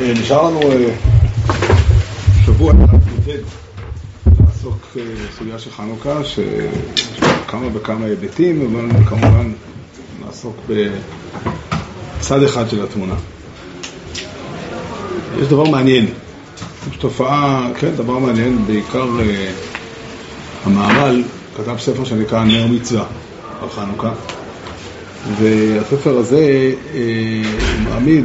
אה, נשאר לנו אה, שבוע להתמודד, לעסוק בסוגיה של חנוכה, שיש כמה וכמה היבטים, אבל כמובן נעסוק בצד אחד של התמונה. יש דבר מעניין, יש תופעה, כן, דבר מעניין, בעיקר המהר"ל כתב ספר שנקרא נר מצווה על חנוכה, והספר הזה מעמיד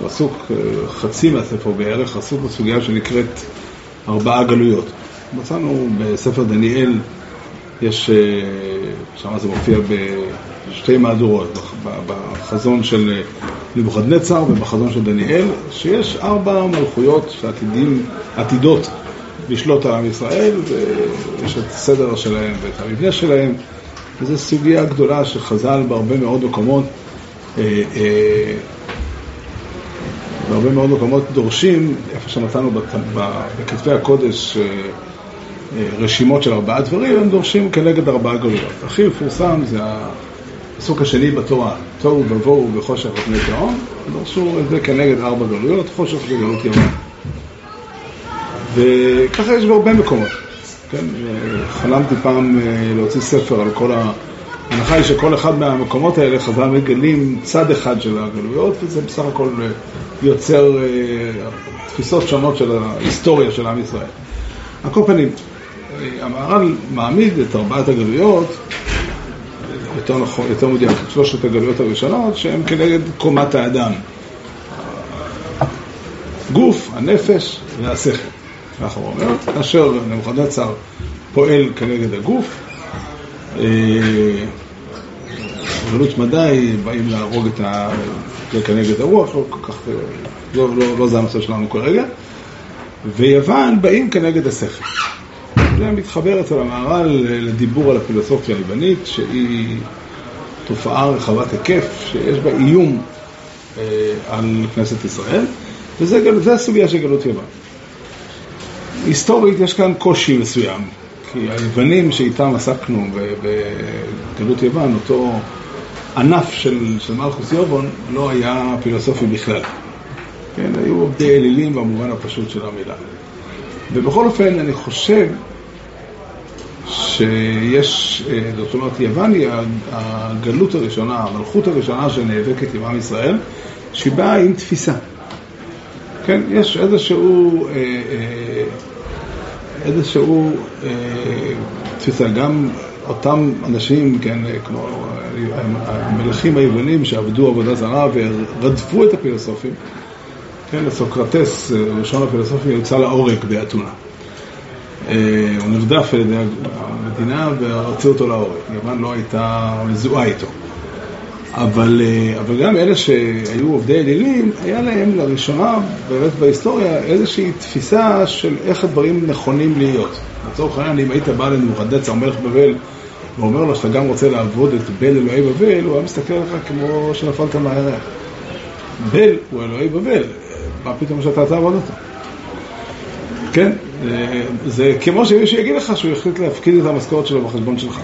הוא עסוק, אה, חצי מהספר בערך, עסוק בסוגיה שנקראת ארבעה גלויות. מצאנו בספר דניאל, יש, אה, שם זה מופיע בשתי מהדורות, בחזון של אה, נבוכדנצר ובחזון של דניאל, שיש ארבע מלכויות שעתידים, עתידות לשלוט על עם ישראל, ויש את הסדר שלהם ואת המבנה שלהם, וזו סוגיה גדולה שחז"ל בהרבה מאוד מקומות בהרבה מאוד מקומות דורשים, איפה שמצאנו בכתבי הקודש אה, אה, רשימות של ארבעה דברים, הם דורשים כנגד ארבעה גלויות. הכי מפורסם זה הפסוק השני בתורה, תוהו ובוהו וחושך ופני תהום, דורשו את זה כנגד ארבע גלויות, חושך וגלות ימין. וככה יש בהרבה מקומות. כן? חלמתי פעם אה, להוציא ספר על כל ה... ההנחה היא שכל אחד מהמקומות האלה חז"ל מגלים צד אחד של הגלויות, וזה בסך הכל אה, יוצר אה, תפיסות שונות של ההיסטוריה של עם ישראל. על כל פנים, אה, המהר"ל מעמיד את ארבעת הגלויות, יותר נכון, יותר מדויק, את שלושת הגלויות הראשונות, שהן כנגד קומת האדם. גוף, הנפש והשכל. ככה הוא אומר, כאשר נבוכדנצר פועל כנגד הגוף, גלות מדי, באים להרוג את ה... כנגד הרוח, לא כל כך, לא, לא, לא זה הנושא שלנו כרגע, ויוון באים כנגד השכל. זה מתחבר אצל המהר"ל לדיבור על הפילוסופיה היוונית, שהיא תופעה רחבת היקף, שיש בה איום אה, על כנסת ישראל, וזה הסוגיה של גלות יוון. היסטורית יש כאן קושי מסוים, כי היוונים שאיתם עסקנו בגלות יוון, אותו ענף של, של מלכוס יובון לא היה פילוסופי בכלל. כן, היו עובדי אלילים במובן הפשוט של המילה. ובכל אופן, אני חושב שיש, אה, זאת אומרת, יוון היא הגלות הראשונה, המלכות הראשונה שנאבקת עם עם ישראל, שהיא באה עם תפיסה. כן, יש איזשהו, אה, אה, איזשהו תפיסה, גם אותם אנשים, כן, כמו המלכים היוונים שעבדו עבודה זרה ורדפו את הפילוסופים, כן, סוקרטס, ראשון הפילוסופים, יוצא להורג באתונה. אה, הוא נרדף על ידי המדינה ורצו אותו להורג. יוון לא הייתה מזוהה איתו. אבל, אה, אבל גם אלה שהיו עובדי אלילים, היה להם לראשונה באמת בהיסטוריה איזושהי תפיסה של איך הדברים נכונים להיות. לצורך העניין, אם היית בא לנבוכדנצר, מלך בבל, ואומר לו שאתה גם רוצה לעבוד את בל אלוהי בבל, הוא היה מסתכל עליך כמו שנפלת מהירח. בל הוא אלוהי בבל, מה פתאום שאתה תעבוד אותו? כן, זה כמו שמישהו יגיד לך שהוא החליט להפקיד את המשכורת שלו בחשבון שלך.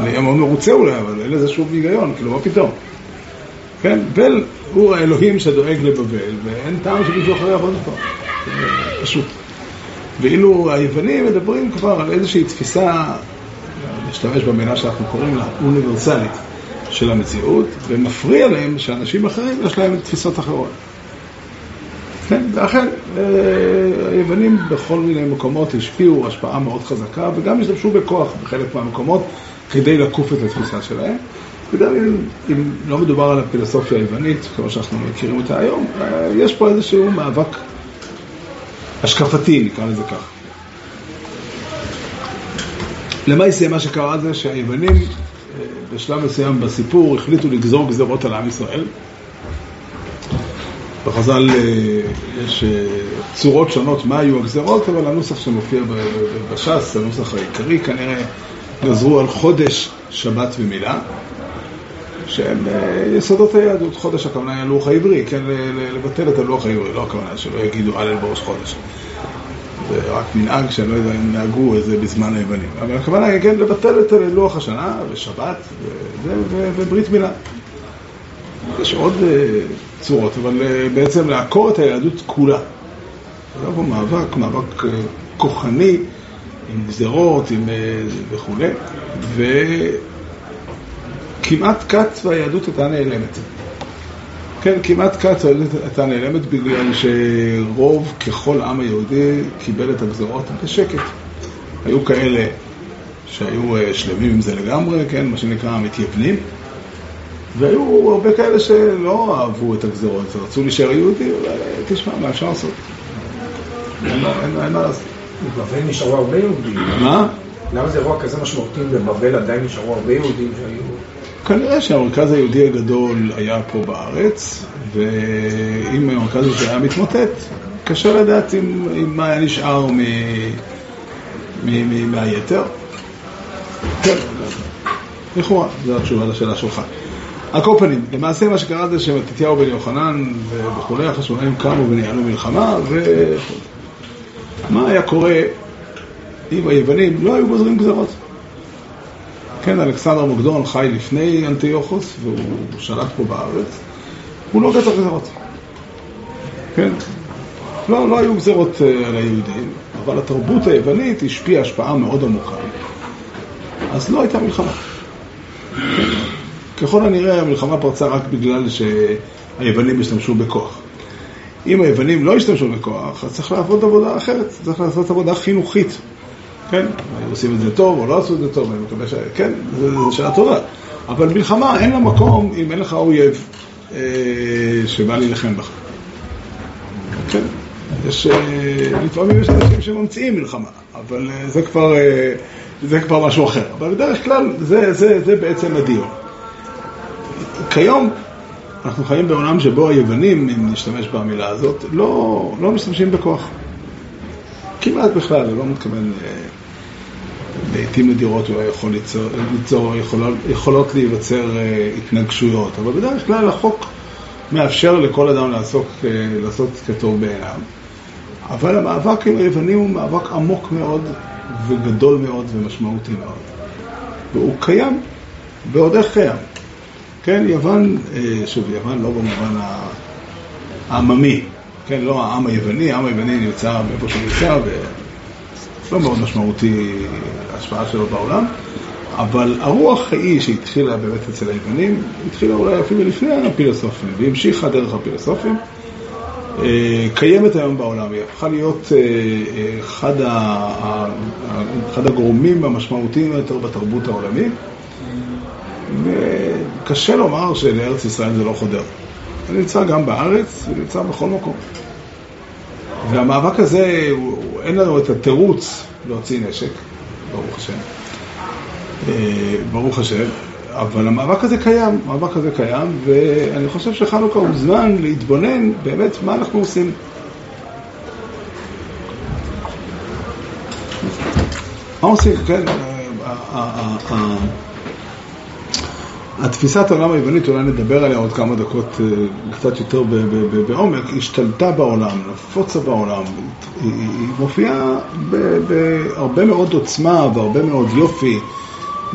אני אהיה מאוד מרוצה אולי, אבל אין לזה שום היגיון, כאילו, מה פתאום? כן, בל הוא האלוהים שדואג לבבל, ואין טעם שמישהו אחר יעבוד אותו. פשוט. ואילו היוונים מדברים כבר על איזושהי תפיסה להשתמש במילה שאנחנו קוראים לה אוניברסלית של המציאות, ומפריע להם שאנשים אחרים יש להם תפיסות אחרות. כן, ואכן, אה, היוונים בכל מיני מקומות השפיעו השפעה מאוד חזקה, וגם השתמשו בכוח בחלק מהמקומות כדי לקוף את התפיסה שלהם. וגם אם, אם לא מדובר על הפילוסופיה היוונית, כמו שאנחנו מכירים אותה היום, אה, יש פה איזשהו מאבק השקפתי, נקרא לזה כך. למעשה מה שקרה זה שהיוונים אה, בשלב מסוים בסיפור החליטו לגזור גזרות על עם ישראל. בחז"ל אה, יש צורות שונות מה היו הגזרות, אבל הנוסח שמופיע בש"ס, הנוסח העיקרי, כנראה גזרו על חודש, שבת ומילה, שהם יסודות היהדות. חודש הכוונה היא הלוח העברי, כן, לבטל את הלוח העברי, לא הכוונה שלא יגידו הלל בראש חודש. זה רק מנהג שאני לא יודע אם נהגו את זה בזמן היוונים. אבל הכוונה היא כן לבטל את לוח השנה ושבת וברית מילה. יש עוד צורות, אבל בעצם לעקור את היהדות כולה. זה לא מאבק, מאבק כוחני, עם גזרות, עם וכולי, וכמעט כת והיהדות הייתה נעלמת. כן, כמעט כת הייתה נעלמת בגלל שרוב ככל העם היהודי קיבל את הגזרות בשקט. היו כאלה שהיו אה, שלמים עם זה לגמרי, כן, מה שנקרא מתייוונים, והיו הרבה כאלה שלא אהבו את הגזרות, רצו להישאר יהודי, אולי תשמע, מה אפשר לעשות? אין מה לעשות. בבבל נשארו הרבה יהודים. מה? למה זה אירוע כזה משמעותי בבבל עדיין נשארו הרבה יהודים שהיו... כנראה שהמרכז היהודי הגדול היה פה בארץ, ואם המרכז הזה היה מתמוטט, קשה לדעת אם, אם מה היה נשאר מ, מ, מ, מהיתר. כן, לכאורה, זו התשובה לשאלה שלך. על כל פנים, למעשה מה שקרה זה שמתתיהו בן יוחנן וכולי, החשמונאים קמו וניהלו מלחמה, ומה היה קורה אם היוונים לא היו גוזרים גזרות? כן, אלכסנדר מוקדון חי לפני אנטיוכוס, והוא שלט פה בארץ, הוא לא גזר גזרות. כן, לא, לא היו גזרות אה, על היהודים, אבל התרבות היוונית השפיעה השפעה מאוד עמוקה. אז לא הייתה מלחמה. ככל הנראה המלחמה פרצה רק בגלל שהיוונים השתמשו בכוח. אם היוונים לא השתמשו בכוח, אז צריך לעבוד עבודה אחרת, צריך לעשות עבודה חינוכית. כן, היו עושים את זה טוב או לא עשו את זה טוב, אני מקווה ש... כן, זו שאלה טובה. אבל מלחמה אין לה מקום אם אין לך אויב אה, שבא להילחם בך. כן, יש, אה, לפעמים יש אנשים שממציאים מלחמה, אבל אה, זה כבר, אה, זה כבר משהו אחר. אבל בדרך כלל זה, זה, זה בעצם הדיון. כיום אנחנו חיים בעולם שבו היוונים, אם נשתמש במילה הזאת, לא, לא משתמשים בכוח. כמעט בכלל, אני לא מתכוון אה, לעיתים נדירות הוא יכול ליצור, ליצור יכולות, יכולות להיווצר אה, התנגשויות, אבל בדרך כלל החוק מאפשר לכל אדם לעסוק, אה, לעשות כטוב בעיניו. אבל המאבק עם היוונים הוא מאבק עמוק מאוד וגדול מאוד ומשמעותי מאוד. והוא קיים ועוד איך קיים. כן, יוון, אה, שוב, יוון לא במובן העממי, כן, לא העם היווני, העם היווני נמצא מאיפה שהוא נמצא ולא מאוד משמעותי ההשפעה שלו בעולם, אבל הרוח ההיא שהתחילה באמת אצל היוונים, התחילה אולי אפילו לפני הפילוסופים, והמשיכה דרך הפילוסופים, אה, קיימת היום בעולם, היא הפכה להיות אה, אחד, ה, אחד הגורמים המשמעותיים יותר בתרבות העולמית, וקשה לומר שלארץ ישראל זה לא חודר. זה נמצא גם בארץ, זה נמצא בכל מקום. והמאבק הזה, אין לנו את התירוץ להוציא נשק, ברוך השם. אה, ברוך השם, אבל המאבק הזה קיים, המאבק הזה קיים, ואני חושב שחנוכה הוא זמן להתבונן באמת מה אנחנו עושים. מה עושים, כן? אה, אה, התפיסת העולם היוונית, אולי נדבר עליה עוד כמה דקות קצת יותר בעומק, השתלטה בעולם, נפוצה בעולם, היא מופיעה בהרבה מאוד עוצמה והרבה מאוד יופי.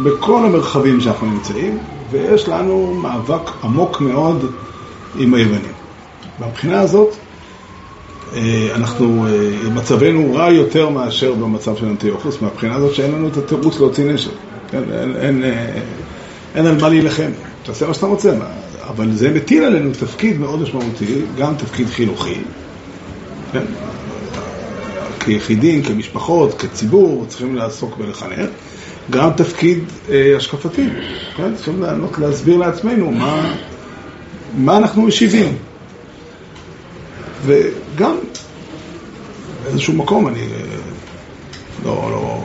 בכל המרחבים שאנחנו נמצאים, ויש לנו מאבק עמוק מאוד עם היוונים. מהבחינה הזאת, אה, אנחנו, אה, מצבנו רע יותר מאשר במצב של אנטיוכוס, מהבחינה הזאת שאין לנו את התירוץ להוציא נשק. כן? אין, אין, אה, אין על מה להילחם, תעשה מה שאתה רוצה, אבל זה מטיל עלינו תפקיד מאוד משמעותי, גם תפקיד חינוכי, כן? כיחידים, כמשפחות, כציבור, צריכים לעסוק ולחנך. גם תפקיד אה, השקפתי, כן? צריכים לענות, להסביר לעצמנו מה, מה אנחנו משיבים. וגם באיזשהו מקום, אני אה, לא, לא,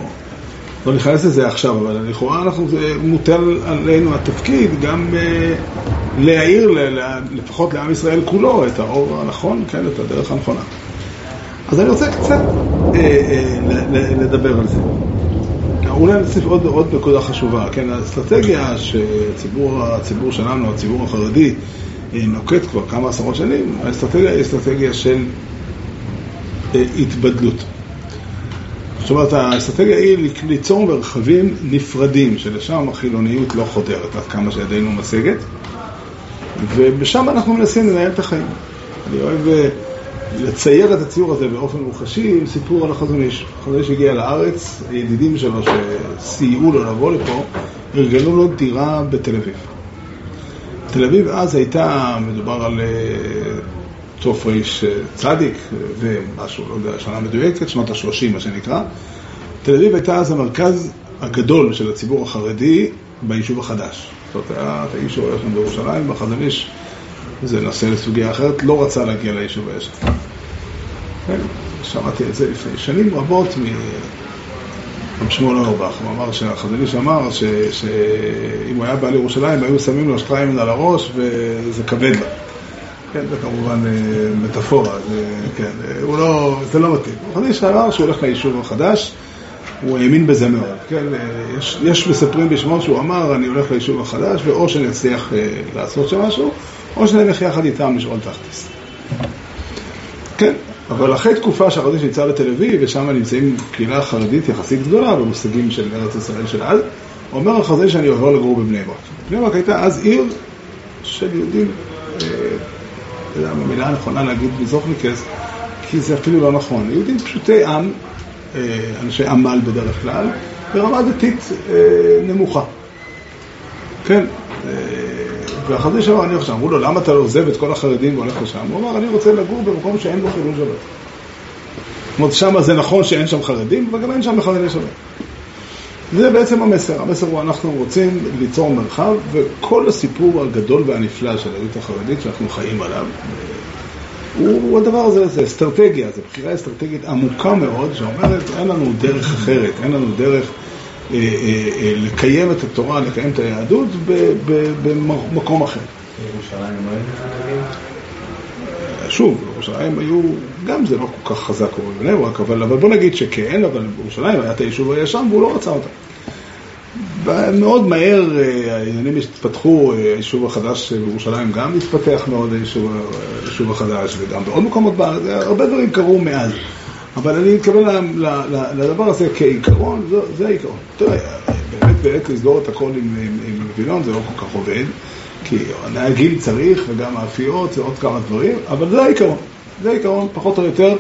לא נכנס לזה עכשיו, אבל לכאורה אנחנו, זה מוטל עלינו התפקיד גם אה, להעיר ל, לפחות לעם ישראל כולו את האור הנכון, כן, את הדרך הנכונה. אז אני רוצה קצת אה, אה, לדבר על זה. אולי נוסיף עוד, עוד נקודה חשובה, כן, האסטרטגיה שהציבור שלנו, הציבור החרדי, נוקט כבר כמה עשרות שנים, האסטרטגיה היא אסטרטגיה של אה, התבדלות. זאת אומרת, האסטרטגיה היא ליצור מרחבים נפרדים, שלשם החילוניות לא חודרת עד כמה שידינו משגת, ובשם אנחנו מנסים לנהל את החיים. אני אוהב אה, לצייר את הציור הזה באופן מוחשי עם סיפור על החזון איש. החזון איש הגיע לארץ, הידידים שלו שסייעו לו לבוא לפה, ארגנו לו דירה בתל אביב. תל אביב אז הייתה, מדובר על תוף ריש צדיק ומשהו, לא יודע, שנה מדויקת, שנות ה-30 מה שנקרא. תל אביב הייתה אז המרכז הגדול של הציבור החרדי ביישוב החדש. זאת אומרת, היה היישוב היה שם בירושלים, בחזון איש, זה נושא לסוגיה אחרת, לא רצה להגיע ליישוב הישן. כן, שמעתי את זה לפני שנים רבות מרב שמואל אורבך, הוא אמר שהחזון איש אמר שאם הוא היה בא לירושלים היו שמים לו שטריימן על הראש וזה כבד לה. כן, זה כמובן אה, מטאפורה, זה, כן, אה, הוא לא, זה לא מתאים. איש אמר שהוא הולך ליישוב החדש הוא האמין בזה מאוד, כן? יש, יש מספרים בשמו שהוא אמר, אני הולך ליישוב החדש, ואו שאני אצליח אה, לעשות שם משהו, או שאני אלך יחד איתם לשאול תחתיס. כן, אבל אחרי תקופה שהחרדי נמצא בתל אביב, ושם נמצאים קהילה חרדית יחסית גדולה במושגים של ארץ ישראל של אז, אומר החרדי שאני עובר לגור בבני ברק. בני ברק הייתה אז עיר של יהודים, אה, אתה יודע, במילה הנכונה להגיד מזוכניקס, כי זה אפילו לא נכון. יהודים פשוטי עם, אה, אנשי עמל בדרך כלל, ברמה דתית אה, נמוכה. כן, אה, והחזיר שם, אני חושב, אמרו לו, למה אתה לא עוזב את כל החרדים והולך לשם? הוא אמר, אני רוצה לגור במקום שאין בו חילול שבת. זאת אומרת, שם זה נכון שאין שם חרדים, אבל גם אין שם חרדי שבת. זה בעצם המסר. המסר הוא, אנחנו רוצים ליצור מרחב, וכל הסיפור הגדול והנפלא של היהדות החרדית שאנחנו חיים עליו, הוא הדבר הזה, זה אסטרטגיה, זו בחירה אסטרטגית עמוקה מאוד, שאומרת, אין לנו דרך אחרת, אין לנו דרך אה, אה, אה, לקיים את התורה, לקיים את היהדות במקום אחר. ירושלים לא הייתה שוב, בירושלים היו, גם זה לא כל כך חזק כמו בבני ברק, אבל, אבל בוא נגיד שכן, אבל בירושלים היה את היישוב הישן והוא לא רצה אותה. מאוד מהר אה, העניינים התפתחו, אה, היישוב החדש בירושלים גם התפתח מאוד, היישוב, היישוב החדש, וגם בעוד מקומות בארץ, הרבה דברים קרו מאז. אבל אני מתכוון לדבר הזה כעיקרון, זה, זה העיקרון. תראה, באמת בעת לסגור את הכל עם, עם, עם וילון זה לא כל כך עובד, כי הנהגים צריך וגם האפיות זה עוד כמה דברים, אבל זה העיקרון. זה העיקרון, פחות או יותר.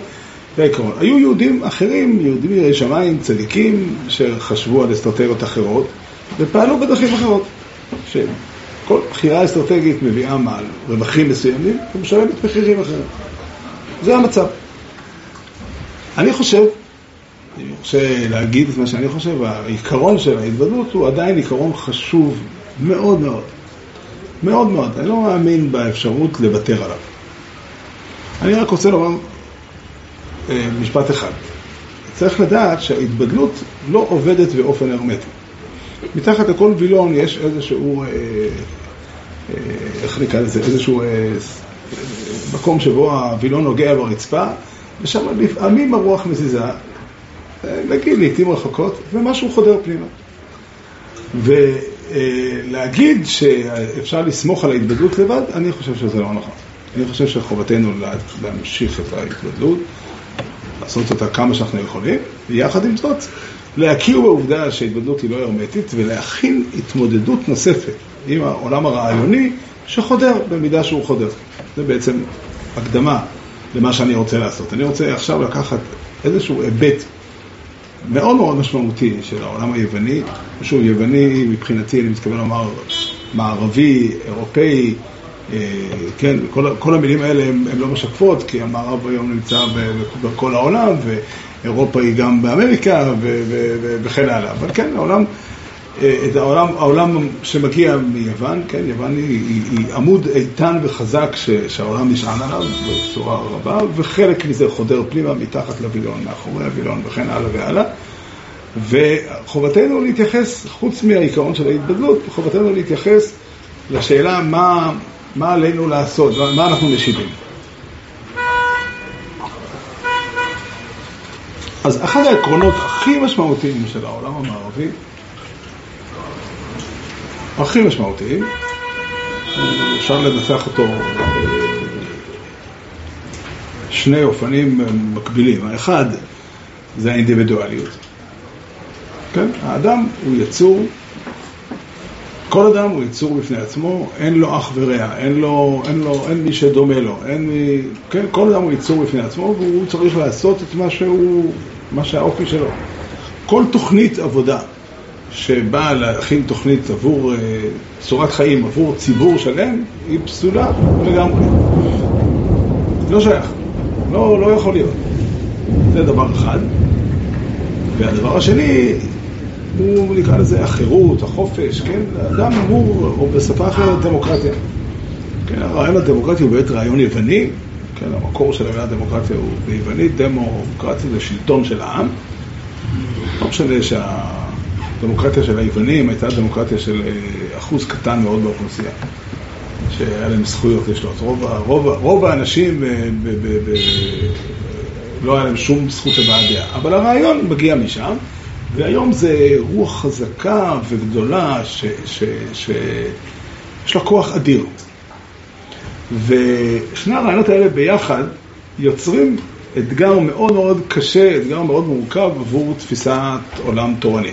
זה העיקרון. היו יהודים אחרים, יהודים יראי שמיים, צדיקים, שחשבו על אסטרטגיות אחרות, ופעלו בדרכים אחרות. שכל בחירה אסטרטגית מביאה מעל רווחים מסוימים ומשלמת מחירים אחרים. זה המצב. אני חושב, אני רוצה להגיד את מה שאני חושב, העיקרון של ההתוודות הוא עדיין עיקרון חשוב מאוד מאוד. מאוד מאוד. אני לא מאמין באפשרות לוותר עליו. אני רק רוצה לומר אה, משפט אחד. צריך לדעת שההתבדלות לא עובדת באופן הרמטי. מתחת לכל וילון יש איזשהו, אה, אה, איך נקרא לזה, איזשהו מקום שבו הווילון נוגע ברצפה, ושם לפעמים הרוח מזיזה, נגיד לעיתים רחוקות, ומשהו חודר פנימה. ולהגיד שאפשר לסמוך על ההתבדלות לבד, אני חושב שזה לא נכון. אני חושב שחובתנו להמשיך את ההתבדלות. לעשות אותה כמה שאנחנו יכולים, ויחד עם זאת, להכיר בעובדה שההתבדלות היא לא הרמטית, ולהכין התמודדות נוספת עם העולם הרעיוני שחודר במידה שהוא חודר. זה בעצם הקדמה למה שאני רוצה לעשות. אני רוצה עכשיו לקחת איזשהו היבט מאוד מאוד משמעותי של העולם היווני, שוב, יווני מבחינתי, אני מתכוון לומר מערבי, אירופאי, כן, כל, כל המילים האלה הן לא משקפות, כי המערב היום נמצא בכל העולם, ואירופה היא גם באמריקה וכן הלאה. אבל כן, העולם, אה, את העולם, העולם שמגיע מיוון, כן, יוון היא, היא, היא עמוד איתן וחזק ש, שהעולם נשען עליו בצורה רבה, וחלק מזה חודר פנימה מתחת לווילון, מאחורי הווילון וכן הלאה והלאה. וחובתנו להתייחס, חוץ מהעיקרון של ההתבדלות, חובתנו להתייחס לשאלה מה, מה עלינו לעשות, מה אנחנו משיבים. אז אחד העקרונות הכי משמעותיים של העולם המערבי, הכי משמעותיים, אפשר לנסח אותו שני אופנים מקבילים. האחד זה האינדיבידואליות. כן? האדם הוא יצור כל אדם הוא יצור בפני עצמו, אין לו אח ורע, אין לו, אין לו, אין מי שדומה לו, אין מי, כן, כל אדם הוא יצור בפני עצמו והוא צריך לעשות את מה שהוא, מה שהאופי שלו. כל תוכנית עבודה שבאה להכין תוכנית עבור אה, צורת חיים, עבור ציבור שלם, היא פסולה לגמרי. לא שייך, לא, לא יכול להיות. זה דבר אחד. והדבר השני, הוא נקרא לזה החירות, החופש, כן? האדם אמור, או בשפה אחרת, דמוקרטיה. כן, הרעיון הדמוקרטי הוא באמת רעיון יווני, כן, המקור של המילה דמוקרטיה הוא ביוונית, דמוקרטיה זה שלטון של העם. לא משנה שהדמוקרטיה של היוונים הייתה דמוקרטיה של אה, אחוז קטן מאוד באוכלוסייה, שהיה להם זכויות לשלוט. רוב, רוב, רוב האנשים ב, ב, ב, ב, לא היה להם שום זכות דעה, אבל הרעיון מגיע משם. והיום זה רוח חזקה וגדולה שיש לה כוח אדיר. ושני הרעיונות האלה ביחד יוצרים אתגר מאוד מאוד קשה, אתגר מאוד מורכב עבור תפיסת עולם תורני.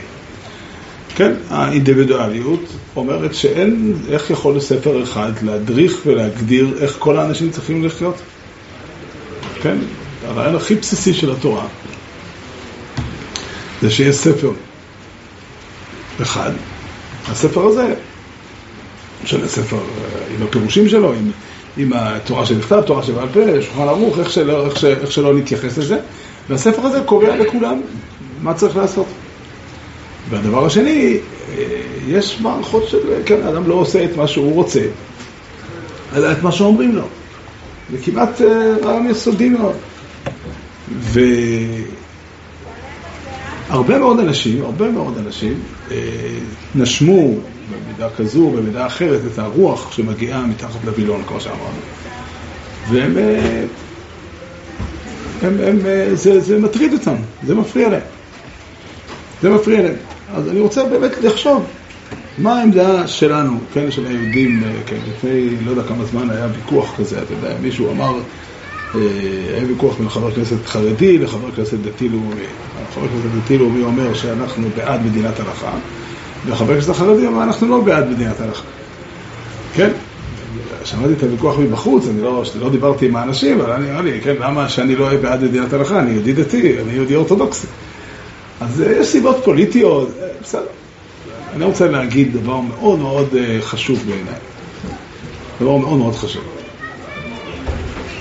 כן, האינדיבידואליות אומרת שאין, איך יכול ספר אחד להדריך ולהגדיר איך כל האנשים צריכים לחיות? כן, הרעיון הכי בסיסי של התורה זה שיש ספר אחד. הספר הזה, משנה ספר עם הפירושים שלו, עם, עם התורה שנכתב, תורה שבעל פה, שולחן ערוך, איך שלא, איך, ש, איך שלא נתייחס לזה, והספר הזה קובע לכולם מה צריך לעשות. והדבר השני, יש מערכות של, כן, האדם לא עושה את מה שהוא רוצה, אלא את מה שאומרים לו. זה כמעט אה, רעיון יסודי מאוד. הרבה מאוד אנשים, הרבה מאוד אנשים אה, נשמו במידה כזו או במידה אחרת את הרוח שמגיעה מתחת לווילון, כמו שאמרנו. והם, אה, הם, הם, אה, זה, זה מטריד אותם, זה מפריע להם. זה מפריע להם. אז אני רוצה באמת לחשוב, מה העמדה שלנו, כן, של היהודים, כן, לפני לא יודע כמה זמן היה ויכוח כזה, אתה יודע, מישהו אמר היה ויכוח בין חבר כנסת חרדי לחבר כנסת דתי-לאומי. חבר כנסת דתי-לאומי אומר שאנחנו בעד מדינת הלכה, וחבר כנסת החרדי אומר אנחנו לא בעד מדינת הלכה. כן? שמעתי את הוויכוח מבחוץ, אני לא, לא דיברתי עם האנשים, אבל נראה לי, כן, למה שאני לא אהיה בעד מדינת הלכה? אני יהודי דתי, אני יהודי אורתודוקסי. אז אה, יש סיבות פוליטיות, אה, בסדר. אני רוצה להגיד דבר מאוד מאוד חשוב בעיניי. דבר מאוד מאוד חשוב.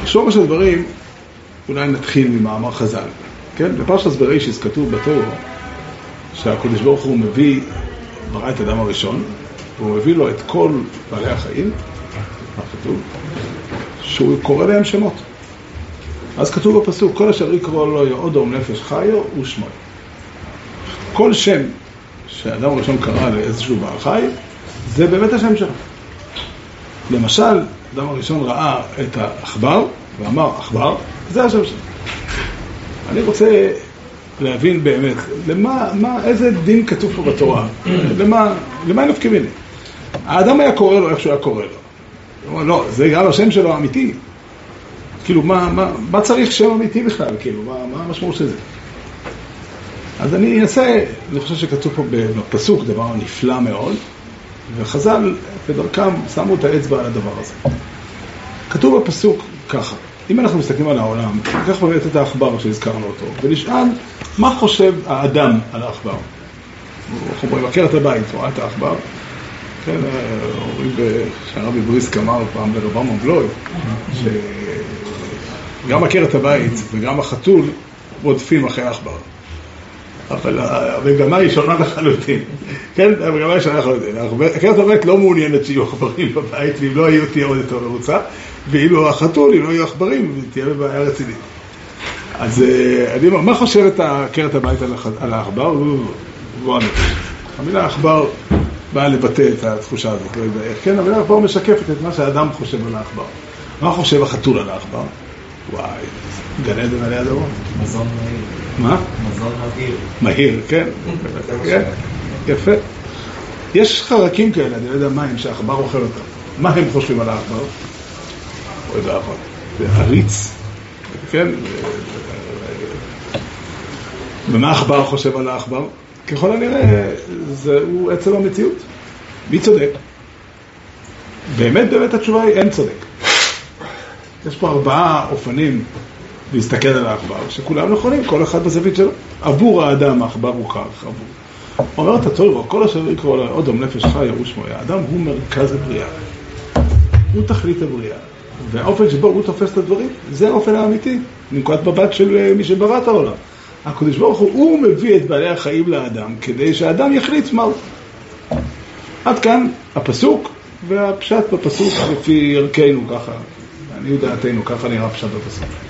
שורש הדברים, אולי נתחיל ממאמר חז"ל, כן? בפרשת בראשיס כתוב בתור שהקדוש ברוך הוא מביא, ברא את אדם הראשון, והוא מביא לו את כל בעלי החיים, מה כתוב? שהוא קורא להם שמות. אז כתוב בפסוק, כל אשר יקרוא לו יעודום נפש חיו ושמו. כל שם שאדם הראשון קרא לאיזשהו בעל חי, זה באמת השם שלו. למשל, האדם הראשון ראה את העכבר ואמר עכבר, זה השם שלו. אני רוצה להבין באמת, למה, מה, איזה דין כתוב פה בתורה? למה, למה הם נפקים ממני? האדם היה קורא לו איך שהוא היה קורא לו. הוא אומר, לא, זה גם השם שלו האמיתי. כאילו, מה, מה, מה צריך שם אמיתי בכלל? כאילו, מה, מה המשמעות של זה? אז אני אנסה, אני חושב שכתוב פה בפסוק דבר נפלא מאוד, וחז"ל בדרכם שמו את האצבע על הדבר הזה. כתוב בפסוק ככה, אם אנחנו מסתכלים על העולם, ניקח באמת את העכבר שהזכרנו אותו, ונשאל מה חושב האדם על העכבר. הוא מבקר את הבית, הוא ראה את העכבר. כן, אומרים שהרבי בריסק אמר פעם לרובם מוגלוי, שגם עקרת הבית וגם החתול רודפים אחרי העכבר. אבל המגמה היא שונה לחלוטין. כן, המגמה היא שונה לחלוטין. עקרת הבית לא מעוניינת שיהיו עכברים בבית, ואם לא היו תהיה עוד יותר מרוצה, ואילו החתול, אם לא יהיו עכברים, תהיה בבעיה רצינית. אז אה, אני אומר, מה חושבת עקרת הבית על העכבר? הוא הנפש. המילה עכבר באה לבטא את התחושה הזאת, לא יודע איך. כן, המילה עכבר משקפת את מה שהאדם חושב על העכבר. מה חושב החתול על העכבר? וואי, גן עדן עלי אדמות. מזון מהיר. מה? מזון מהיר. מהיר, כן. כן, יפה. יש חרקים כאלה, אני לא יודע מה הם, שהעכבר אוכל אותם. מה הם חושבים על העכבר? אוי ואבוי. זה עריץ, כן? ומה העכבר חושב על העכבר? ככל הנראה, זהו עצם המציאות. מי צודק? באמת באמת התשובה היא אין צודק. יש פה ארבעה אופנים להסתכל על העכבר, שכולם נכונים, כל אחד בזווית שלו. עבור האדם העכבר הוא כך, עבור. אומרת התורה, כל אשר יקראו לו אודום נפש חי ירוש שמו, האדם הוא מרכז הבריאה. הוא תכלית הבריאה. והאופן שבו הוא תופס את הדברים, זה האופן האמיתי, מנקודת מבט של אה, מי שברא את העולם. הקדוש ברוך הוא, הוא מביא את בעלי החיים לאדם, כדי שהאדם יחליט מה הוא. עד כאן הפסוק, והפשט בפסוק לפי ערכנו ככה, לעניות דעתנו, ככה נראה פשט בפסוק.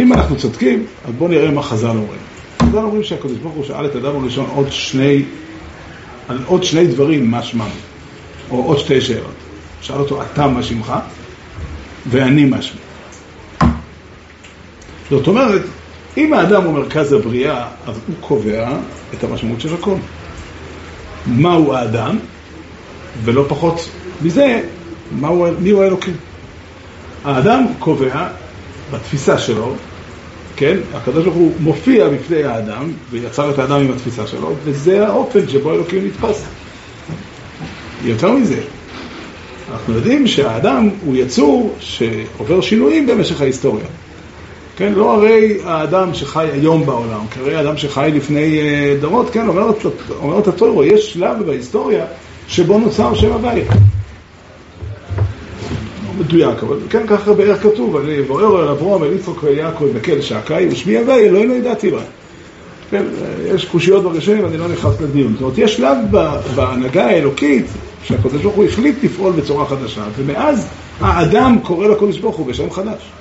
אם אנחנו צודקים, אז בואו נראה מה חז"ל אומרים. חז"ל אומרים שהקדוש ברוך הוא שאל את אדם הראשון עוד שני, על עוד שני דברים, מה שמם, או עוד שתי שאלות. שאל אותו, אתה מה שמך, ואני מה שמי. זאת אומרת, אם האדם הוא מרכז הבריאה, אז הוא קובע את המשמעות של הכל. מהו האדם, ולא פחות מזה, מהו, מי הוא האלוקים. האדם קובע בתפיסה שלו, כן, הקדוש ברוך הוא מופיע בפני האדם ויצר את האדם עם התפיסה שלו, וזה האופן שבו אלוקים נתפס. יותר מזה, אנחנו יודעים שהאדם הוא יצור שעובר שינויים במשך ההיסטוריה. כן, לא הרי האדם שחי היום בעולם, כהרי האדם שחי לפני אה, דורות, כן, אומרת, אומרת התוירו, יש שלב בהיסטוריה שבו נוצר שם הבית. לא מדויק, אבל כן, ככה בערך כתוב, אני אבואר על אברום, אל יצחק ויעקב בקל שעקאי, ושמי הווי, אלוהים לא ידעתי בה. כן, יש קושיות בראשונים, אני לא נכנס לדיון. זאת אומרת, יש שלב בהנהגה האלוקית, שהקדוש ברוך הוא החליט לפעול בצורה חדשה, ומאז האדם קורא לקדוש ברוך הוא בשם חדש.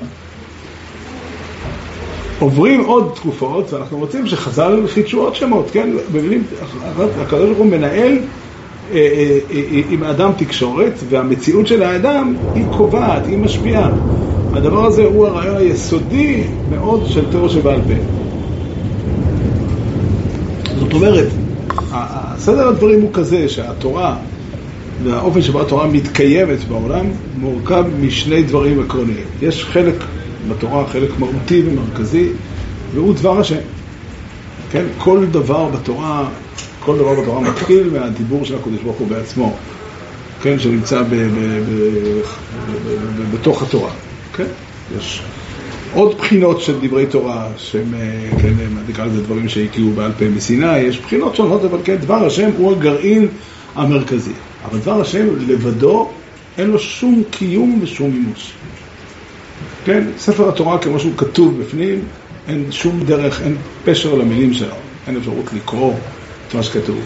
עוברים עוד תקופות, ואנחנו רוצים שחז"ל חידשו עוד שמות, כן? במילים, הקדוש ברוך הוא מנהל עם האדם תקשורת, והמציאות של האדם היא קובעת, היא משפיעה. הדבר הזה הוא הרעיון היסודי מאוד של תיאור שבעל פה. זאת אומרת, סדר הדברים הוא כזה שהתורה והאופן שבו התורה מתקיימת בעולם מורכב משני דברים עקרוניים. יש חלק בתורה, חלק מהותי ומרכזי, והוא דבר השם. כן, כל דבר בתורה, כל דבר בתורה מתחיל מהדיבור של הקדוש ברוך הוא בעצמו, כן, שנמצא בתוך התורה. כן, יש עוד בחינות של דברי תורה, שהם, כן, נקרא לזה דברים שהגיעו בעל פה מסיני, יש בחינות שונות, אבל כן, דבר השם הוא הגרעין המרכזי. אבל דבר השם לבדו אין לו שום קיום ושום מימוש. כן, ספר התורה כמו שהוא כתוב בפנים, אין שום דרך, אין פשר למילים שלו, אין אפשרות לקרוא את מה שכתוב.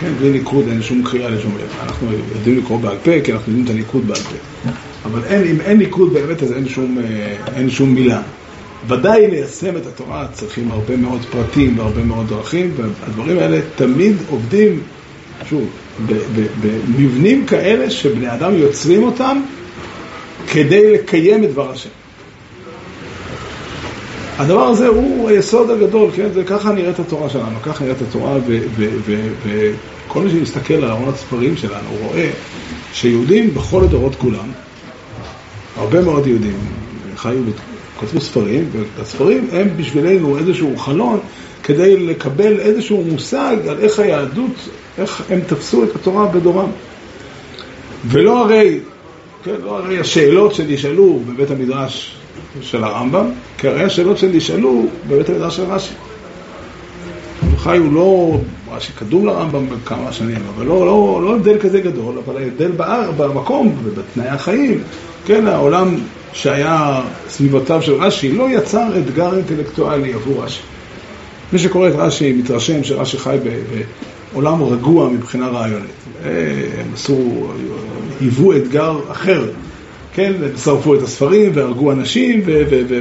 כן, בלי ניקוד אין שום קריאה לשום מילה. אנחנו יודעים לקרוא בעל פה, כי אנחנו יודעים את הניקוד בעל פה. אבל אין, אם אין ניקוד באמת, אז אין שום, אה, אין שום מילה. ודאי ליישם את התורה צריכים הרבה מאוד פרטים והרבה מאוד דרכים, והדברים האלה תמיד עובדים, שוב, במבנים כאלה שבני אדם יוצרים אותם כדי לקיים את דבר השם. הדבר הזה הוא היסוד הגדול, כן? זה ככה נראית התורה שלנו, ככה נראית התורה, וכל מי שמסתכל על ארון הספרים שלנו רואה שיהודים בכל הדורות כולם, הרבה מאוד יהודים חיו, כתבו ספרים, והספרים הם בשבילנו איזשהו חלון כדי לקבל איזשהו מושג על איך היהדות, איך הם תפסו את התורה בדורם. ולא הרי, כן, לא הרי השאלות שנשאלו בבית המדרש של הרמב"ם, כי הרי השאלות שנשאלו בבית המדרש של רש"י. חי הוא לא, רש"י קדום לרמב"ם בכמה שנים, אבל לא, לא, לא הבדל כזה גדול, אבל ההבדל באר, במקום ובתנאי החיים, כן, העולם שהיה סביבותיו של רש"י לא יצר אתגר אינטלקטואלי עבור רש"י. מי שקורא את רש"י מתרשם שרש"י חי בעולם רגוע מבחינה רעיונית. הם עשו, היוו אתגר אחר, כן, שרפו את הספרים והרגו אנשים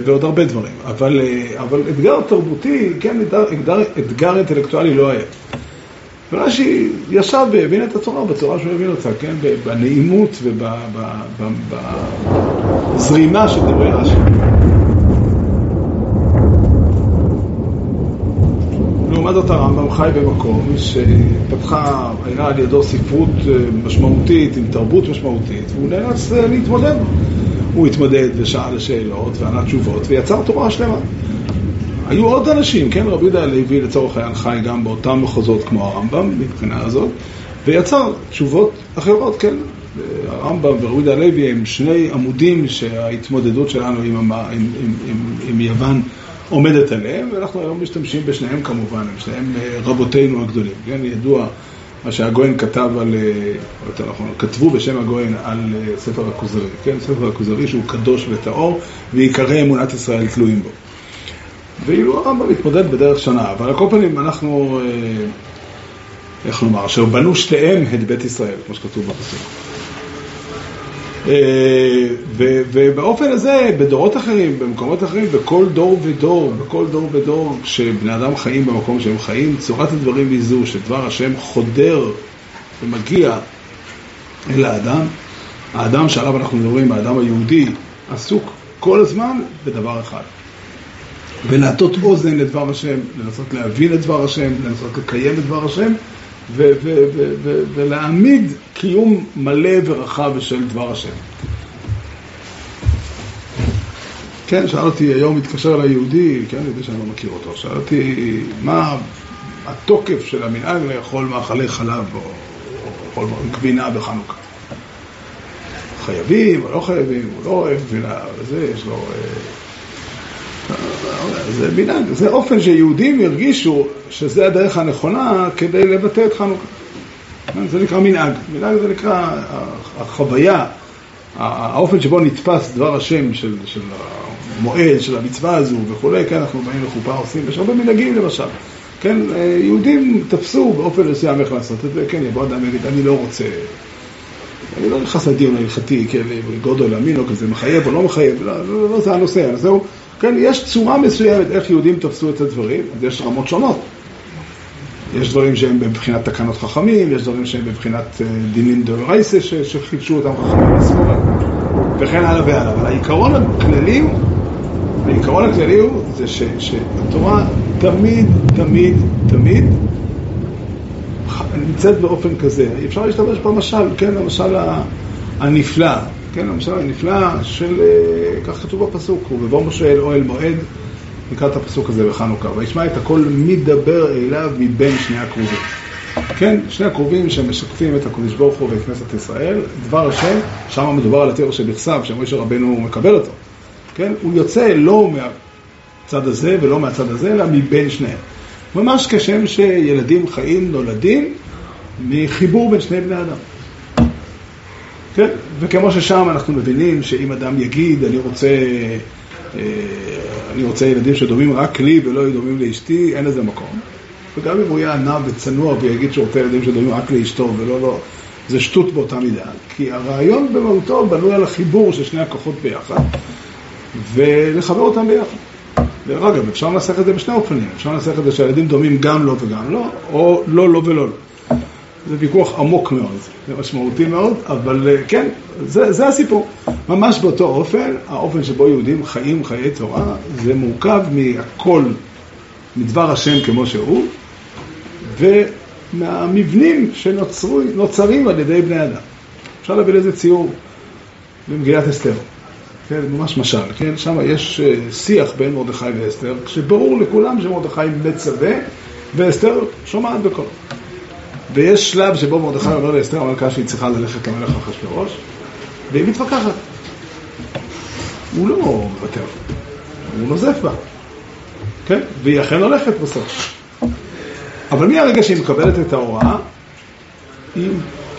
ועוד הרבה דברים. אבל, אבל אתגר תרבותי, כן, אתגר, אתגר אינטלקטואלי לא היה. ורש"י ישב והבין את התורה בצורה שהוא הבין אותה, כן, בנעימות ובזרימה של דברי רש"י. לעומת זאת הרמב"ם חי במקום שפתחה, היה על ידו ספרות אה, משמעותית עם תרבות משמעותית והוא נאלץ אה, להתמודד. הוא התמודד ושאל שאלות וענה תשובות ויצר תורה שלמה. היו עוד אנשים, כן, רבי יהודה הלוי לצורך העניין חי גם באותם מחוזות כמו הרמב"ם מבחינה הזאת, ויצר תשובות אחרות, כן. הרמב"ם ורבי הלוי הם שני עמודים שההתמודדות שלנו עם, עם, עם, עם, עם יוון עומדת עליהם, ואנחנו היום משתמשים בשניהם כמובן, הם שניהם אה, רבותינו הגדולים. כן, ידוע מה שהגויין כתב על, אה, יותר נכון, כתבו בשם הגויין על אה, ספר הכוזרי, כן, ספר הכוזרי שהוא קדוש וטהור, ועיקרי אמונת ישראל תלויים בו. ואילו הרמב"ם מתמודד בדרך שונה, אבל על כל פנים אנחנו, איך לומר, אשר בנו שתיהם את בית ישראל, כמו שכתוב בפסוק. אה, ובאופן הזה, בדורות אחרים, במקומות אחרים, בכל דור ודור, בכל דור ודור, כשבני אדם חיים במקום שהם חיים, צורת הדברים היא זו, שדבר השם חודר ומגיע אל האדם. האדם שעליו אנחנו מדברים, האדם היהודי, עסוק כל הזמן בדבר אחד. ולהטות אוזן לדבר השם, לנסות להבין את דבר השם, לנסות לקיים את דבר השם, ולהעמיד קיום מלא ורחב של דבר השם. כן, שאל אותי, היום התקשר אליי יהודי, כן, אני יודע שאני לא מכיר אותו, שאל אותי מה התוקף של המנהג לאכול מאכלי חלב או לאכול גבינה בחנוכה. חייבים או לא חייבים, הוא לא אוהב גבינה, וזה, יש לו... זה מנהג, זה אופן שיהודים ירגישו שזה הדרך הנכונה כדי לבטא את חנוכה. זה נקרא מנהג. מנהג זה נקרא החוויה, האופן שבו נתפס דבר השם של, של המועד, של המצווה הזו וכולי, כן, אנחנו באים לחופה עושים, יש הרבה מנהגים למשל. כן, יהודים תפסו באופן מסוים איך לעשות את זה, כן, יבוא אדם ויגיד, אני לא רוצה, אני לא נכנס לדיון ההלכתי, כן, גודל אמין או כזה, מחייב או לא מחייב, לא, לא, לא זה הנושא, הנושא הוא כן, יש צורה מסוימת איך יהודים תפסו את הדברים, יש רמות שונות. יש דברים שהם בבחינת תקנות חכמים, יש דברים שהם בבחינת אה, דינים דאורייסה שחידשו אותם חכמים בספורט, וכן הלאה והלאה. אבל העיקרון הכללי הוא, העיקרון הכללי הוא זה ש, שהתורה תמיד, תמיד, תמיד נמצאת באופן כזה. אפשר להשתמש במשל, כן, המשל הנפלא. כן, המשל הנפלא של, אה, כך כתוב בפסוק, ובבוא משה אל אוהל מועד, נקרא את הפסוק הזה בחנוכה, וישמע את הכל מדבר אליו מבין שני הקרובים. כן, שני הקרובים שמשקפים את הקדוש ברוך הוא ואת כנסת ישראל, דבר השם, שם מדובר על התיאור שבכסף, שמשה רבנו מקבל אותו. כן, הוא יוצא לא מהצד הזה ולא מהצד הזה, אלא מבין שניהם. ממש כשם שילדים חיים נולדים מחיבור בין שני בני אדם. כן? וכמו ששם אנחנו מבינים שאם אדם יגיד, אני רוצה, אה, אני רוצה ילדים שדומים רק לי ולא יהיו דומים לאשתי, אין לזה מקום. וגם אם הוא יהיה ענב וצנוע ויגיד שהוא רוצה ילדים שדומים רק לאשתו ולא לא, זה שטות באותה מידה. כי הרעיון במהותו בנוי על החיבור של שני הכוחות ביחד, ולחבר אותם ביחד. דרך אגב, אפשר לנסח את זה בשני אופנים. אפשר לנסח את זה שהילדים דומים גם לו וגם לו, או לא לו ולא לו. זה ויכוח עמוק מאוד, זה משמעותי מאוד, אבל אה, כן, זה, זה הסיפור. ממש באותו אופן, האופן שבו יהודים חיים חיי תורה, זה מורכב מהכל, מדבר השם כמו שהוא, ומהמבנים שנוצרים על ידי בני אדם. אפשר להביא לזה ציור במגילת אסתר. כן, ממש משל, כן? שם יש אה, שיח בין מרדכי ואסתר, כשברור לכולם שמרדכי מצווה ואסתר שומעת בקולו. ויש שלב שבו מרדכי אומר לאסתר המלכה שהיא צריכה ללכת למלך אחשוורוש, והיא מתווכחת. הוא לא מוותר, הוא נוזף בה, כן? והיא אכן הולכת בסוף. אבל מהרגע שהיא מקבלת את ההוראה, היא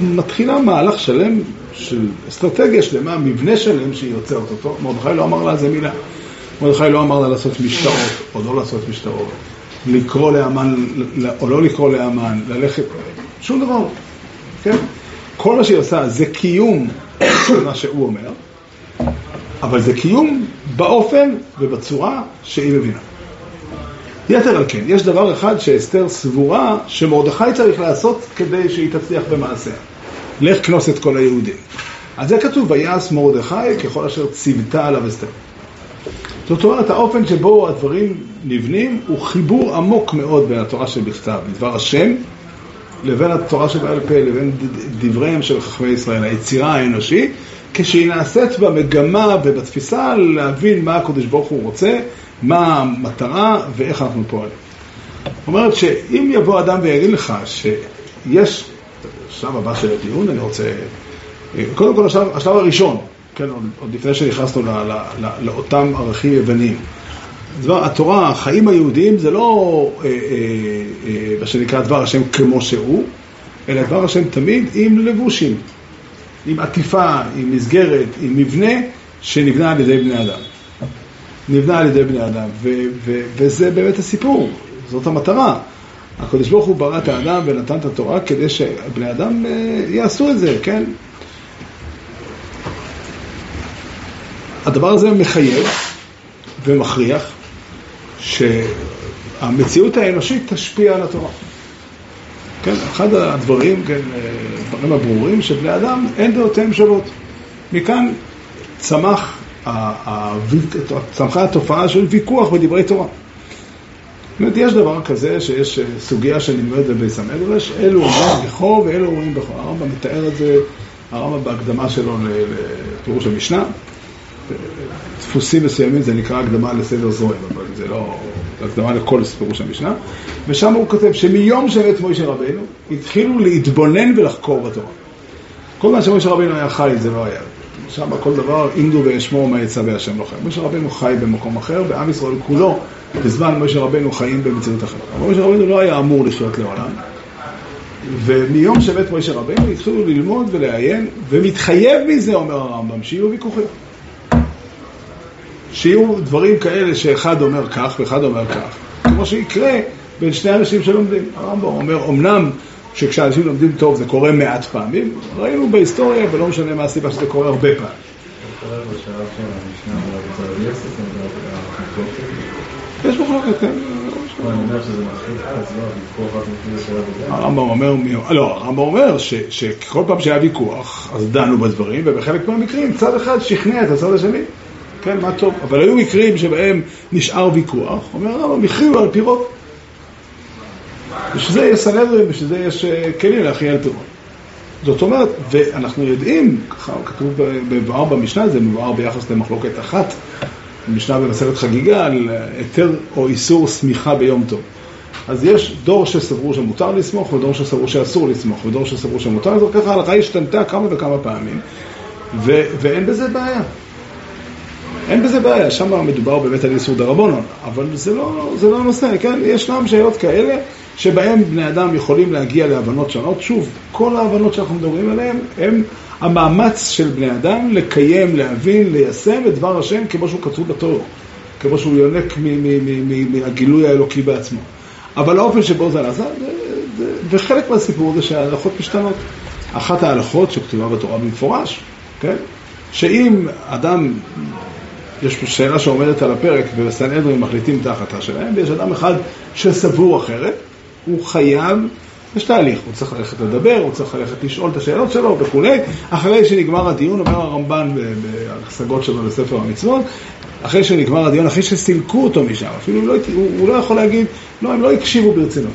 מתחילה מהלך שלם של אסטרטגיה שלמה, מבנה שלם שהיא יוצרת אותו. מרדכי לא אמר לה איזה מילה. מרדכי לא אמר לה לעשות משתאות, או לא לעשות משתאות. לקרוא לאמן, או לא לקרוא לאמן, ללכת, שום דבר, כן? כל מה שהיא עושה זה קיום של מה שהוא אומר, אבל זה קיום באופן ובצורה שהיא מבינה. יתר על כן, יש דבר אחד שאסתר סבורה שמרדכי צריך לעשות כדי שהיא תצליח במעשיה. לך כנוס את כל היהודים. אז זה כתוב, ויעש מרדכי ככל אשר ציוותה עליו אסתר. זאת אומרת, האופן שבו הדברים נבנים הוא חיבור עמוק מאוד בין התורה שבכתב, בדבר השם, לבין התורה שבעל פה, לבין דבריהם של חכמי ישראל, היצירה האנושית, כשהיא נעשית במגמה ובתפיסה להבין מה הקדוש ברוך הוא רוצה, מה המטרה ואיך אנחנו פועלים. זאת אומרת שאם יבוא אדם ויגיד לך שיש השלב הבא של הדיון, אני רוצה... קודם כל, השלב, השלב הראשון, כן, עוד, עוד לפני שנכנסנו לאותם ערכים יווניים. דבר, התורה, החיים היהודיים זה לא אה, אה, אה, מה שנקרא דבר השם כמו שהוא, אלא דבר השם תמיד עם לבושים, עם עטיפה, עם מסגרת, עם מבנה שנבנה על ידי בני אדם. נבנה על ידי בני אדם, ו, ו, וזה באמת הסיפור, זאת המטרה. הקדוש ברוך הוא ברא את האדם ונתן את התורה כדי שבני אדם אה, יעשו את זה, כן? הדבר הזה מחייב ומכריח שהמציאות האנושית תשפיע על התורה. כן, אחד הדברים, כן, הדברים הברורים, שבני אדם אין דעותיהם שוות. מכאן צמח, צמחה התופעה של ויכוח בדברי תורה. זאת אומרת, יש דבר כזה שיש סוגיה שנלמדת בביס המדרש, אלו אומרים בכו ואלו אומרים בכו. הרמב"ם מתאר את זה, הרמב"ם בהקדמה שלו לפירוש המשנה. דפוסים מסוימים זה נקרא הקדמה לסדר זוהם, אבל זה לא, הקדמה לכל פירוש המשנה. ושם הוא כותב שמיום שמת מוישה רבנו, התחילו להתבונן ולחקור בתורה. כל מה שמוישה רבנו היה חי, זה לא היה. שם כל דבר, עמדו ואשמור מה יצא בהשם לא חי. מוישה רבנו חי במקום אחר, ועם ישראל כולו, בזמן מוישה רבנו חיים במציאות אחרת. אבל מוישה רבנו לא היה אמור לחיות לעולם. ומיום שמת מוישה רבנו התחילו ללמוד ולעיין, ומתחייב מזה, אומר הרמב"ם, שיהיו ויכוחים. שיהיו דברים כאלה שאחד אומר כך ואחד אומר כך, כמו שיקרה בין שני אנשים שלומדים. הרמב"ם אומר, אמנם שכשאנשים לומדים טוב זה קורה מעט פעמים, ראינו בהיסטוריה, ולא משנה מה הסיבה שזה קורה הרבה פעמים. יש מחלוקת, כן. הרמב"ם אומר, לא, הרמב"ם אומר שכל פעם שהיה ויכוח, אז דנו בדברים, ובחלק מהמקרים צד אחד שכנע את הצד השני. כן, מה טוב. אבל היו מקרים שבהם נשאר ויכוח, אומר הרמב"ם, הכריעו על פי רוב. בשביל זה יש סנהדרין, בשביל זה יש אה, כלים להכריע על פי רוב. זאת אומרת, ואנחנו יודעים, ככה כתוב מבואר במשנה, זה מבואר ביחס למחלוקת אחת, משנה במסכת חגיגה, על היתר או איסור סמיכה ביום טוב. אז יש דור שסברו שמותר לסמוך, ודור שסברו שאסור לסמוך, ודור שסברו שמותר לסמוך, ככה ההלכה השתנתה כמה וכמה פעמים, ו- ואין בזה בעיה. אין בזה בעיה, שם מדובר באמת על איסור דרבנון, אבל זה לא, זה לא הנושא, כן? ישנם שאלות כאלה שבהן בני אדם יכולים להגיע להבנות שונות. שוב, כל ההבנות שאנחנו מדברים עליהן הם המאמץ של בני אדם לקיים, להבין, ליישם את דבר השם כמו שהוא כתוב בתור, כמו שהוא יונק מהגילוי האלוקי בעצמו. אבל האופן שבו זה נעשה, וחלק מהסיפור זה שההלכות משתנות. אחת ההלכות שכתובה בתורה במפורש, כן? שאם אדם יש פה שאלה שעומדת על הפרק, ובסנהדרין מחליטים את ההחלטה שלהם, ויש אדם אחד שסבור אחרת, הוא חייב, יש תהליך, הוא צריך ללכת לדבר, הוא צריך ללכת לשאול את השאלות שלו וכולי, אחרי שנגמר הדיון, אומר הרמב"ן בהשגות שלו לספר המצוות, אחרי שנגמר הדיון, אחרי שסילקו אותו משם, אפילו לא, הוא, הוא לא יכול להגיד, לא, הם לא הקשיבו ברצינות.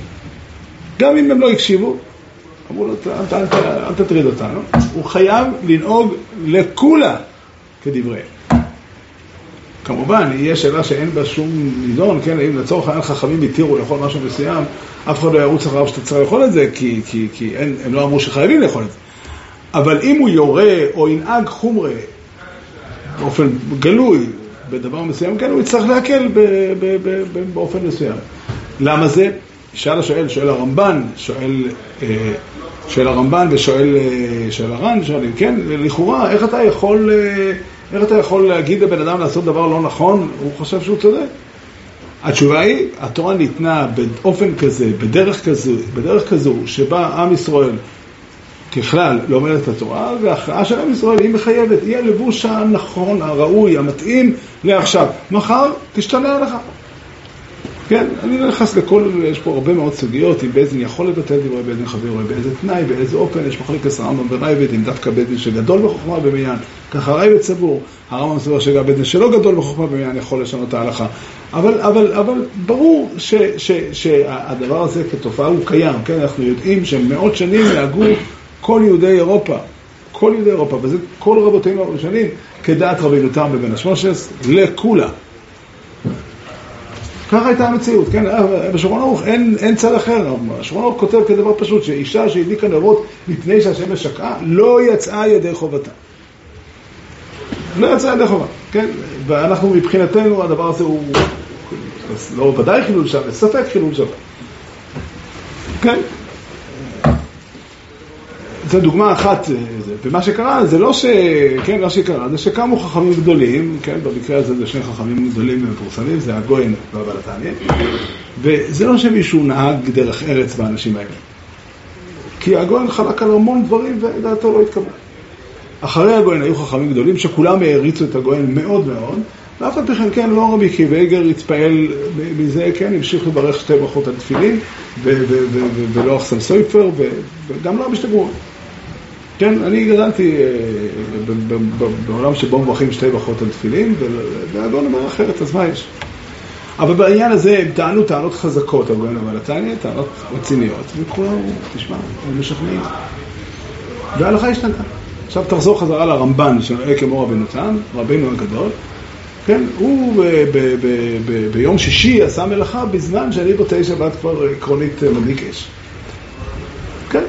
גם אם הם לא הקשיבו, אמרו לו, אל, תטריד אותנו, הוא חייב לנהוג לכולה כדבריהם. כמובן, יהיה שאלה שאין בה שום נידון, כן, אם לצורך העניין חכמים התירו לאכול משהו מסוים, אף אחד לא ירוץ אחריו שאתה צריך לאכול את זה, כי, כי, כי אין, הם לא אמרו שחייבים לאכול את זה. אבל אם הוא יורה או ינהג חומרה באופן גלוי בדבר מסוים, כן, הוא יצטרך להקל באופן מסוים. למה זה? שאל השואל, שואל הרמב"ן, שואל, אה, שואל הרמב"ן ושואל אה, שואל הר"ן, שואלים, כן, לכאורה, איך אתה יכול... אה, איך אתה יכול להגיד לבן אדם לעשות דבר לא נכון, הוא חושב שהוא צודק? התשובה היא, התורה ניתנה באופן כזה, בדרך כזו, בדרך כזו שבה עם ישראל ככלל לומד את התורה, וההכרעה של עם ישראל היא מחייבת, היא הלבוש הנכון, הראוי, המתאים לעכשיו. מחר תשתנה ההלכה. כן, אני לא נכנס לכל, יש פה הרבה מאוד סוגיות, אם בית דין יכול לבטל דברי בית דין חברו, באיזה תנאי, באיזה אופן, יש מחלקת רמב"ם ורייבד, אם דווקא בית דין שגדול בחוכמה במניין, ככה רייבד סבור, הרמב"ם סבור שגם בית דין שלא גדול בחוכמה במניין יכול לשנות את ההלכה. אבל, אבל, אבל ברור ש, ש, שהדבר הזה כתופעה הוא קיים, כן, אנחנו יודעים שמאות שנים נהגו כל יהודי אירופה, כל יהודי אירופה, וזה כל רבותינו הראשונים, כדעת רבי נתן בבן השמושס, לכולה. ככה הייתה המציאות, כן? בשולחן ערוך אין, אין צד אחר. השולחן ערוך כותב כדבר פשוט, שאישה שהדליקה נרות לפני שהשמש שקעה, לא יצאה ידי חובתה. לא יצאה ידי חובה, כן? ואנחנו מבחינתנו, הדבר הזה הוא לא ודאי חילול שבת, ספק חילול שבת. כן? זו דוגמה אחת, אה, ומה שקרה זה לא ש... כן, מה שקרה זה שקמו חכמים גדולים, כן, במקרה הזה זה שני חכמים גדולים ומפורסמים, זה הגויין והבלתניה, וזה לא שמישהו נהג דרך ארץ באנשים האלה. כי הגויין חלק על המון דברים ודעתו לא התקבלה. אחרי הגויין היו חכמים גדולים שכולם העריצו את הגויין מאוד מאוד, ואף על פי כן, כן, לא רבי קיוויגר התפעל מזה, כן, המשיך לברך שתי ברכות על תפילין, ולא אחסן סויפר, וגם לא בשתי כן, אני גדלתי אה, בעולם שבו מברכים שתי ברכות על תפילין, והגאון אומר אחרת, אז מה יש? אבל בעניין הזה הם טענו טענות חזקות, הגאון אבל התניא, טענות רציניות, וכולם, תשמע, הם משכנעים. וההלכה השתנתה. עכשיו תחזור חזרה לרמב"ן, שנראה כמו רבנו תם, רבנו הגדול, כן, הוא ב- ביום שישי עשה מלאכה בזמן שאני בתשע בת כבר עקרונית מדליק אש. כן.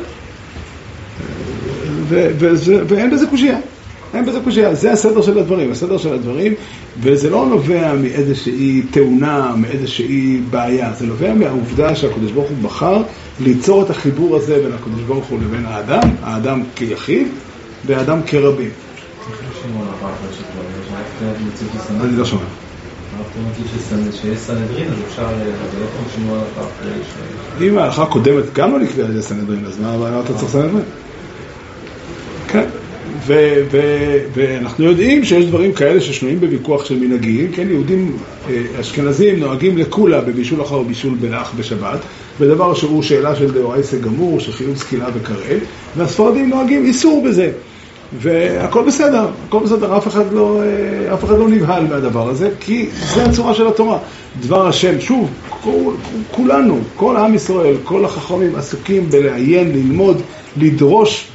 ו- וזה, ואין בזה קושייה. אין בזה קושייה. זה הסדר של הדברים. הסדר של הדברים, וזה לא נובע מאיזושהי תאונה, מאיזושהי בעיה. זה נובע מהעובדה שהקדוש ברוך הוא בחר ליצור את החיבור הזה בין הקדוש ברוך הוא לבין האדם, האדם כיחיד והאדם כרבים. אני לא שומע. אם ההלכה הקודמת גם לא נקבעה על ידי סנהדרין, אז מה אתה צריך סנהדרין? כן. ואנחנו יודעים שיש דברים כאלה ששנויים בוויכוח של מנהגים, כן, יהודים אשכנזים נוהגים לקולה בבישול אחר בישול בלח בשבת, בדבר שהוא שאלה של דאורייסה גמור, של חילוץ סקילה וקרב, והספרדים נוהגים איסור בזה. והכל בסדר, הכל בסדר, אף אחד, לא, אה, אף אחד לא נבהל מהדבר הזה, כי זה הצורה של התורה. דבר השם, שוב, כל, כולנו, כל עם ישראל, כל החכמים עסוקים בלעיין, ללמוד, לדרוש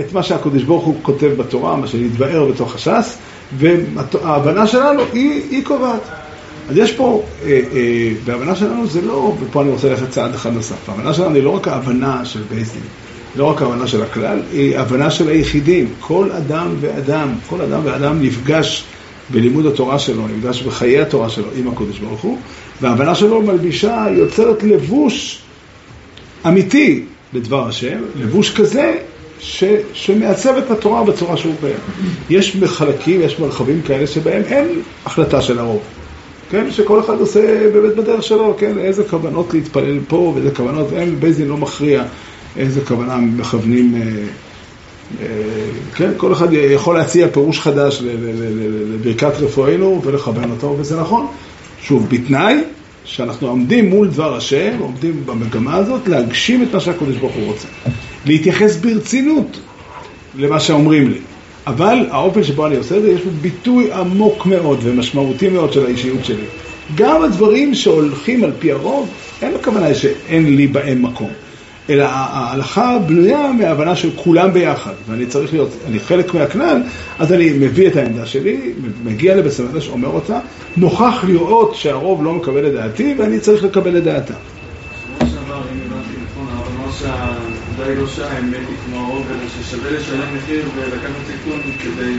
את מה שהקדוש ברוך הוא כותב בתורה, מה שנתבאר בתוך הש"ס, וההבנה שלנו היא, היא קובעת. אז יש פה, אה, אה, בהבנה שלנו זה לא, ופה אני רוצה ללכת צעד אחד נוסף, ההבנה שלנו היא לא רק ההבנה של בייסדין, לא רק ההבנה של הכלל, היא הבנה של היחידים. כל אדם ואדם, כל אדם ואדם נפגש בלימוד התורה שלו, נפגש בחיי התורה שלו עם הקודש ברוך הוא, וההבנה שלו מלבישה, יוצרת לבוש אמיתי לדבר השם, לבוש כזה ש, שמעצב את התורה בצורה שהוא קיים. יש חלקים, יש מרחבים כאלה שבהם אין החלטה של הרוב. כן, שכל אחד עושה באמת בדרך שלו, כן, איזה כוונות להתפלל פה ואיזה כוונות, אין, בית דין לא מכריע איזה כוונה מכוונים, אה, אה, כן, כל אחד יכול להציע פירוש חדש לברכת רפואנו ולכוון אותו, וזה נכון. שוב, בתנאי שאנחנו עומדים מול דבר השם, עומדים במגמה הזאת, להגשים את מה שהקדוש ברוך הוא רוצה. להתייחס ברצינות למה שאומרים לי. אבל האופן שבו אני עושה את זה, יש בו ביטוי עמוק מאוד ומשמעותי מאוד של האישיות שלי. גם הדברים שהולכים על פי הרוב, אין הכוונה שאין לי בהם מקום. אלא ההלכה בנויה מהבנה של כולם ביחד, ואני צריך להיות, אני חלק מהכלל, אז אני מביא את העמדה שלי, מגיע לבית המקדש, אומר אותה, נוכח לראות שהרוב לא מקבל את דעתי, ואני צריך לקבל את דעתה. כמו שאמר, אם הבנתי נכון, אבל אמר שהדי לא שהאמת היא כמו אלא ששווה לשלם מחיר ולקחת סיכון כדי...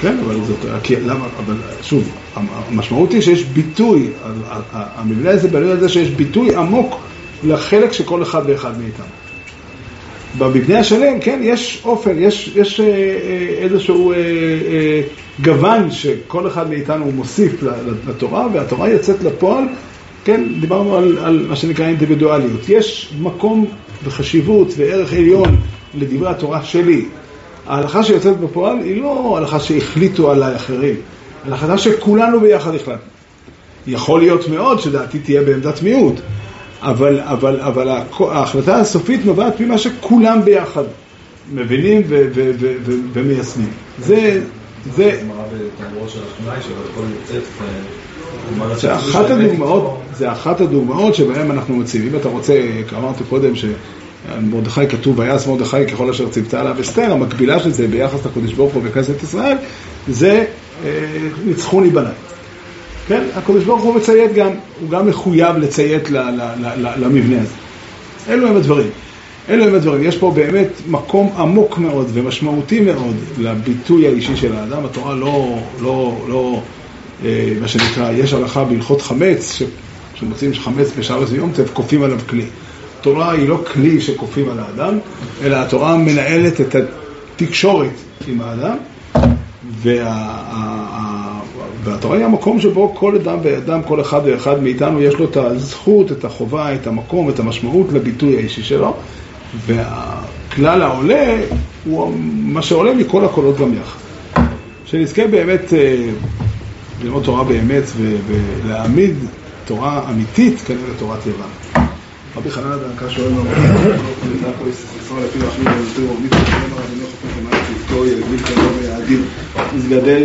כן, אבל זאת, כי, למה, אבל שוב, המשמעות היא שיש ביטוי, המבנה הזה בנוי על זה שיש ביטוי עמוק לחלק של כל אחד ואחד מאיתנו. במבנה השלם, כן, יש אופן, יש, יש אה, אה, איזשהו אה, אה, גוון שכל אחד מאיתנו מוסיף לתורה, והתורה יוצאת לפועל, כן, דיברנו על, על מה שנקרא אינדיבידואליות. יש מקום וחשיבות וערך עליון לדברי התורה שלי. ההלכה שיוצאת בפועל היא לא הלכה שהחליטו עליי אחרים, הלכה שכולנו ביחד החלטנו. יכול להיות מאוד שדעתי תהיה בעמדת מיעוט, אבל, אבל, אבל ההחלטה הסופית נובעת ממה שכולם ביחד מבינים ומיישמים. זה... זה... זה אחת הדוגמאות, זה אחת הדוגמאות שבהן אנחנו מציבים. אם אתה רוצה, אמרתי קודם שמרדכי כתוב, ויעש מרדכי ככל אשר ציוותה עליו אסתר, המקבילה של זה ביחס לקדוש ברוך הוא בכנסת ישראל, זה ניצחוני בניי. כן, הקדוש ברוך הוא מציית גם, הוא גם מחויב לציית למבנה הזה. אלו הם הדברים. אלו הם הדברים. יש פה באמת מקום עמוק מאוד ומשמעותי מאוד לביטוי האישי של האדם. התורה לא, לא, לא, אה, מה שנקרא, יש הלכה בהלכות חמץ, ש- כשמוצאים חמץ בשבת ויום טף, כופים עליו כלי. התורה היא לא כלי שכופים על האדם, אלא התורה מנהלת את התקשורת עם האדם, וה, והתורה היא המקום שבו כל אדם ואדם, כל אחד ואחד מאיתנו יש לו את הזכות, את החובה, את המקום, את המשמעות לביטוי האישי שלו, והכלל העולה הוא מה שעולה מכל הקולות גם יחד. שנזכה באמת אה, ללמוד תורה באמת ולהעמיד תורה אמיתית כנראה תורת יוון. רבי חנן הדנקה שואל לו, ישראל אפילו להחמיא במתור, מי תשלם הרבני חופים למעט צוותו, ילדים כאלה ויעדים, מסגדי